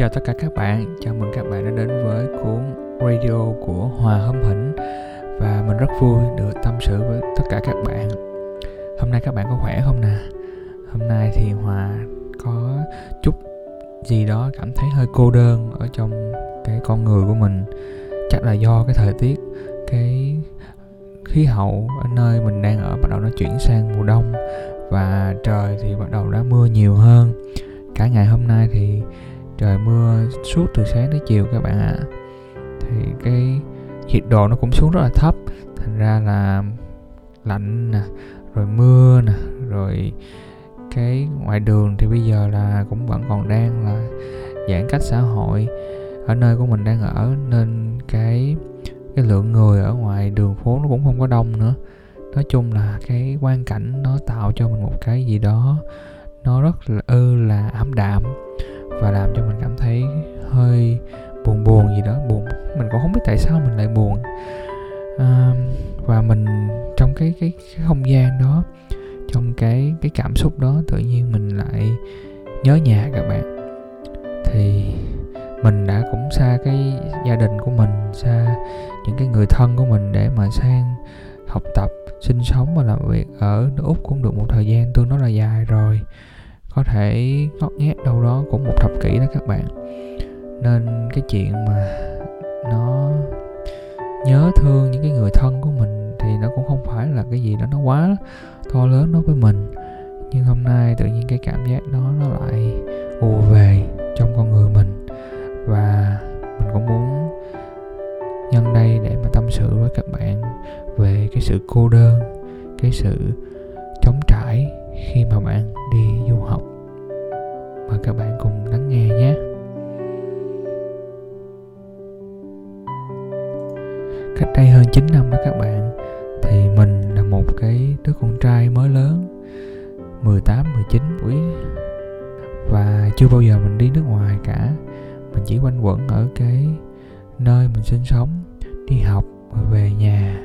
chào tất cả các bạn, chào mừng các bạn đã đến với cuốn radio của Hòa Hâm Hỉnh Và mình rất vui được tâm sự với tất cả các bạn. Hôm nay các bạn có khỏe không nè? Hôm nay thì Hòa có chút gì đó cảm thấy hơi cô đơn ở trong cái con người của mình. Chắc là do cái thời tiết, cái khí hậu ở nơi mình đang ở bắt đầu nó chuyển sang mùa đông Và trời thì bắt đầu đã mưa nhiều hơn. Cả ngày hôm nay thì trời mưa suốt từ sáng tới chiều các bạn ạ. À. thì cái nhiệt độ nó cũng xuống rất là thấp, thành ra là lạnh nè, rồi mưa nè, rồi cái ngoài đường thì bây giờ là cũng vẫn còn đang là giãn cách xã hội. Ở nơi của mình đang ở nên cái cái lượng người ở ngoài đường phố nó cũng không có đông nữa. Nói chung là cái quan cảnh nó tạo cho mình một cái gì đó nó rất là ư là ảm đạm và làm cho mình cảm thấy hơi buồn buồn gì đó buồn. Mình cũng không biết tại sao mình lại buồn. À, và mình trong cái, cái cái không gian đó trong cái cái cảm xúc đó tự nhiên mình lại nhớ nhà các bạn. Thì mình đã cũng xa cái gia đình của mình xa những cái người thân của mình để mà sang học tập sinh sống và làm việc ở nước úc cũng được một thời gian tương đối là dài rồi có thể ngót nghét đâu đó cũng một thập kỷ đó các bạn. Nên cái chuyện mà nó nhớ thương những cái người thân của mình thì nó cũng không phải là cái gì đó nó quá to lớn đối với mình. Nhưng hôm nay tự nhiên cái cảm giác đó nó lại ùa về trong con người mình. Và mình cũng muốn nhân đây để mà tâm sự với các bạn về cái sự cô đơn, cái sự cách đây hơn 9 năm đó các bạn, thì mình là một cái đứa con trai mới lớn 18 19 tuổi. Và chưa bao giờ mình đi nước ngoài cả. Mình chỉ quanh quẩn ở cái nơi mình sinh sống, đi học, rồi về nhà,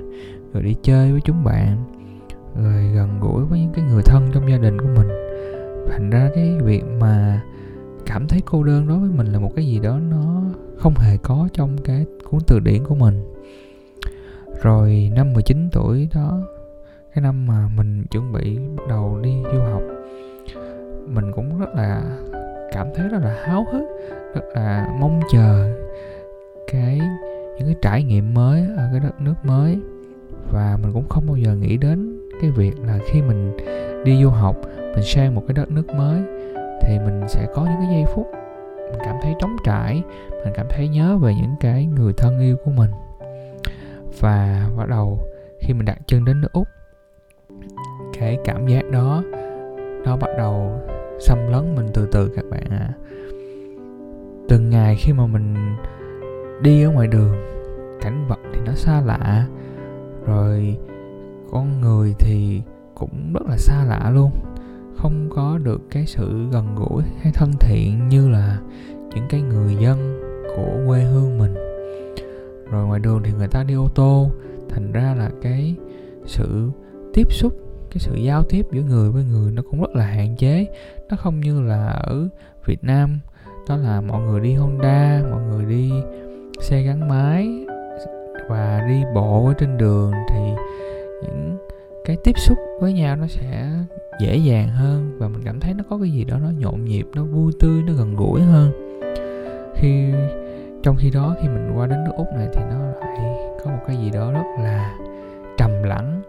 rồi đi chơi với chúng bạn, rồi gần gũi với những cái người thân trong gia đình của mình. Thành ra cái việc mà cảm thấy cô đơn đối với mình là một cái gì đó nó không hề có trong cái cuốn từ điển của mình rồi năm 19 tuổi đó, cái năm mà mình chuẩn bị bắt đầu đi du học, mình cũng rất là cảm thấy rất là háo hức, rất là mong chờ cái, những cái trải nghiệm mới ở cái đất nước mới. Và mình cũng không bao giờ nghĩ đến cái việc là khi mình đi du học, mình sang một cái đất nước mới, thì mình sẽ có những cái giây phút, mình cảm thấy trống trải, mình cảm thấy nhớ về những cái người thân yêu của mình và bắt đầu khi mình đặt chân đến nước úc, cái cảm giác đó, nó bắt đầu xâm lấn mình từ từ các bạn ạ à. từng ngày khi mà mình đi ở ngoài đường, cảnh vật thì nó xa lạ, rồi con người thì cũng rất là xa lạ luôn không có được cái sự gần gũi hay thân thiện như là những cái người dân của quê hương mình rồi ngoài đường thì người ta đi ô tô. Thành ra là cái sự tiếp xúc, cái sự giao tiếp giữa người với người nó cũng rất là hạn chế. Nó không như là ở việt nam, đó là mọi người đi honda, mọi người đi xe gắn máy và đi bộ ở trên đường thì những cái tiếp xúc với nhau nó sẽ dễ dàng hơn và mình cảm thấy nó có cái gì đó nó nhộn nhịp, nó vui tươi, nó gần gũi hơn. Khi trong khi đó khi mình qua đến nước úc này thì nó lại có một cái gì đó rất là trầm lắng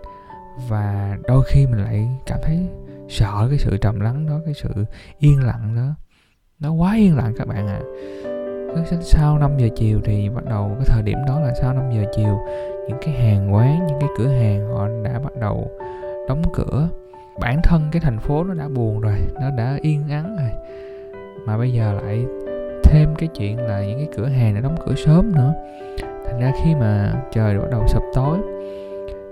và đôi khi mình lại cảm thấy sợ cái sự trầm lắng đó, cái sự yên lặng đó. Nó quá yên lặng các bạn ạ. À. sau 5 giờ chiều thì bắt đầu, cái thời điểm đó là sau 5 giờ chiều, những cái hàng quán, những cái cửa hàng họ đã bắt đầu đóng cửa. Bản thân cái thành phố nó đã buồn rồi, nó đã yên ắng rồi. Mà bây giờ lại thêm cái chuyện là những cái cửa hàng đã đóng cửa sớm nữa. Thành ra khi mà trời bắt đầu sập tối,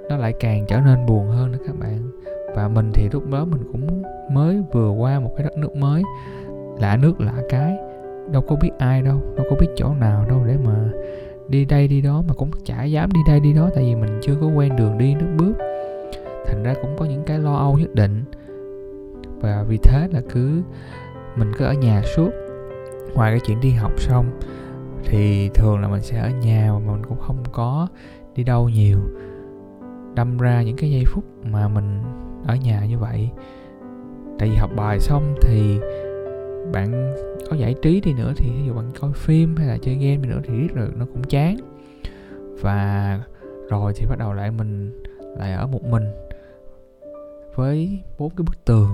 nó lại càng trở nên buồn hơn nữa các bạn. Và mình thì lúc đó mình cũng mới vừa qua một cái đất nước mới, lạ nước lạ cái, đâu có biết ai đâu đâu có biết chỗ nào đâu để mà đi đây đi đó mà cũng chả dám đi đây đi đó tại vì mình chưa có quen đường đi nước bước. Thành ra cũng có những cái lo âu nhất định. Và vì thế là cứ mình cứ ở nhà suốt ngoài cái chuyện đi học xong, thì thường là mình sẽ ở nhà mà mình cũng không có đi đâu nhiều. Đâm ra những cái giây phút mà mình ở nhà như vậy, tại vì học bài xong thì bạn có giải trí đi nữa thì ví dụ bạn coi phim hay là chơi game đi nữa thì biết được nó cũng chán. Và rồi thì bắt đầu lại mình lại ở một mình với bốn cái bức tường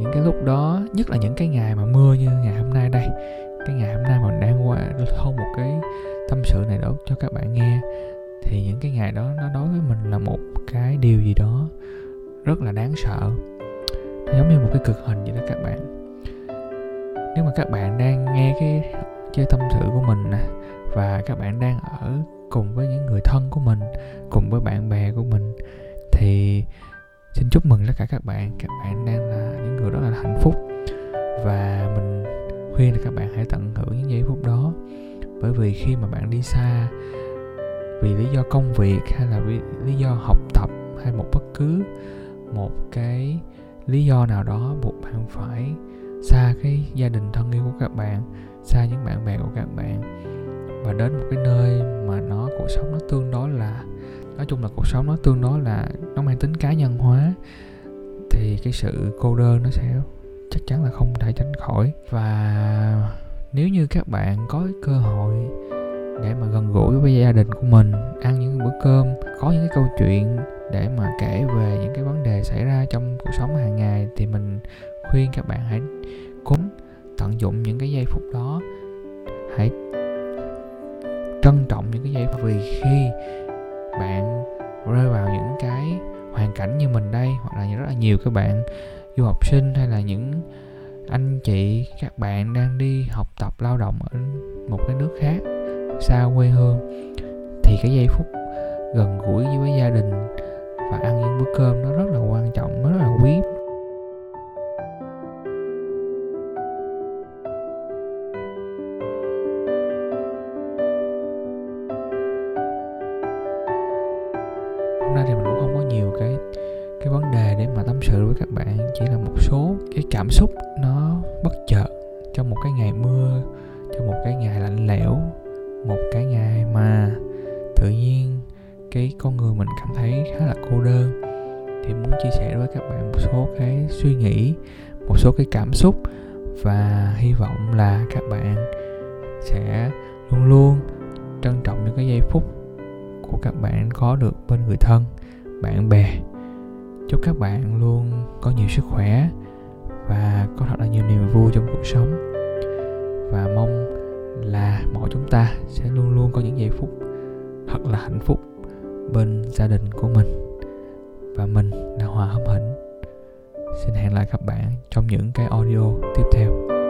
những cái lúc đó, nhất là những cái ngày mà mưa như ngày hôm nay đây, cái ngày hôm nay mình đang qua thâu một cái tâm sự này đó cho các bạn nghe, thì những cái ngày đó nó đối với mình là một cái điều gì đó rất là đáng sợ. Nó giống như một cái cực hình vậy đó các bạn. Nếu mà các bạn đang nghe cái chơi tâm sự của mình nè, và các bạn đang ở cùng với những người thân của mình, cùng với bạn bè của mình, thì xin chúc mừng tất cả các bạn. Các bạn đang là người rất là hạnh phúc. Và mình khuyên là các bạn hãy tận hưởng những giây phút đó. Bởi vì khi mà bạn đi xa, vì lý do công việc hay là vì lý do học tập hay một bất cứ một cái lý do nào đó buộc bạn phải xa cái gia đình thân yêu của các bạn, xa những bạn bè của các bạn. Và đến một cái nơi mà nó, cuộc sống nó tương đối là, nói chung là cuộc sống nó tương đối là, nó mang tính cá nhân hóa thì cái sự cô đơn nó sẽ chắc chắn là không thể tránh khỏi. Và nếu như các bạn có cơ hội để mà gần gũi với gia đình của mình, ăn những bữa cơm, có những cái câu chuyện để mà kể về những cái vấn đề xảy ra trong cuộc sống hàng ngày, thì mình khuyên các bạn hãy cố tận dụng những cái giây phút đó. Hãy trân trọng những cái giây phút. Vì khi bạn rơi vào những cái hoàn cảnh như mình đây, hoặc là rất là nhiều các bạn du học sinh hay là những anh chị, các bạn đang đi học tập lao động ở một cái nước khác, xa quê hương, thì cái giây phút gần gũi với gia đình và ăn những bữa cơm nó rất là quan trọng, nó rất là quý. Hôm nay thì mình nhiều cái cái vấn đề để mà tâm sự với các bạn. Chỉ là một số cái cảm xúc nó bất chợt trong một cái ngày mưa, trong một cái ngày lạnh lẽo, một cái ngày mà tự nhiên cái con người mình cảm thấy khá là cô đơn. Thì muốn chia sẻ với các bạn một số cái suy nghĩ, một số cái cảm xúc và hy vọng là các bạn sẽ luôn luôn trân trọng những cái giây phút của các bạn có được bên người thân bạn bè. Chúc các bạn luôn có nhiều sức khỏe và có thật là nhiều niềm vui trong cuộc sống. Và mong là mỗi chúng ta sẽ luôn luôn có những giây phút thật là hạnh phúc bên gia đình của mình và mình là hòa hâm hỉnh xin hẹn lại các bạn trong những cái audio tiếp theo.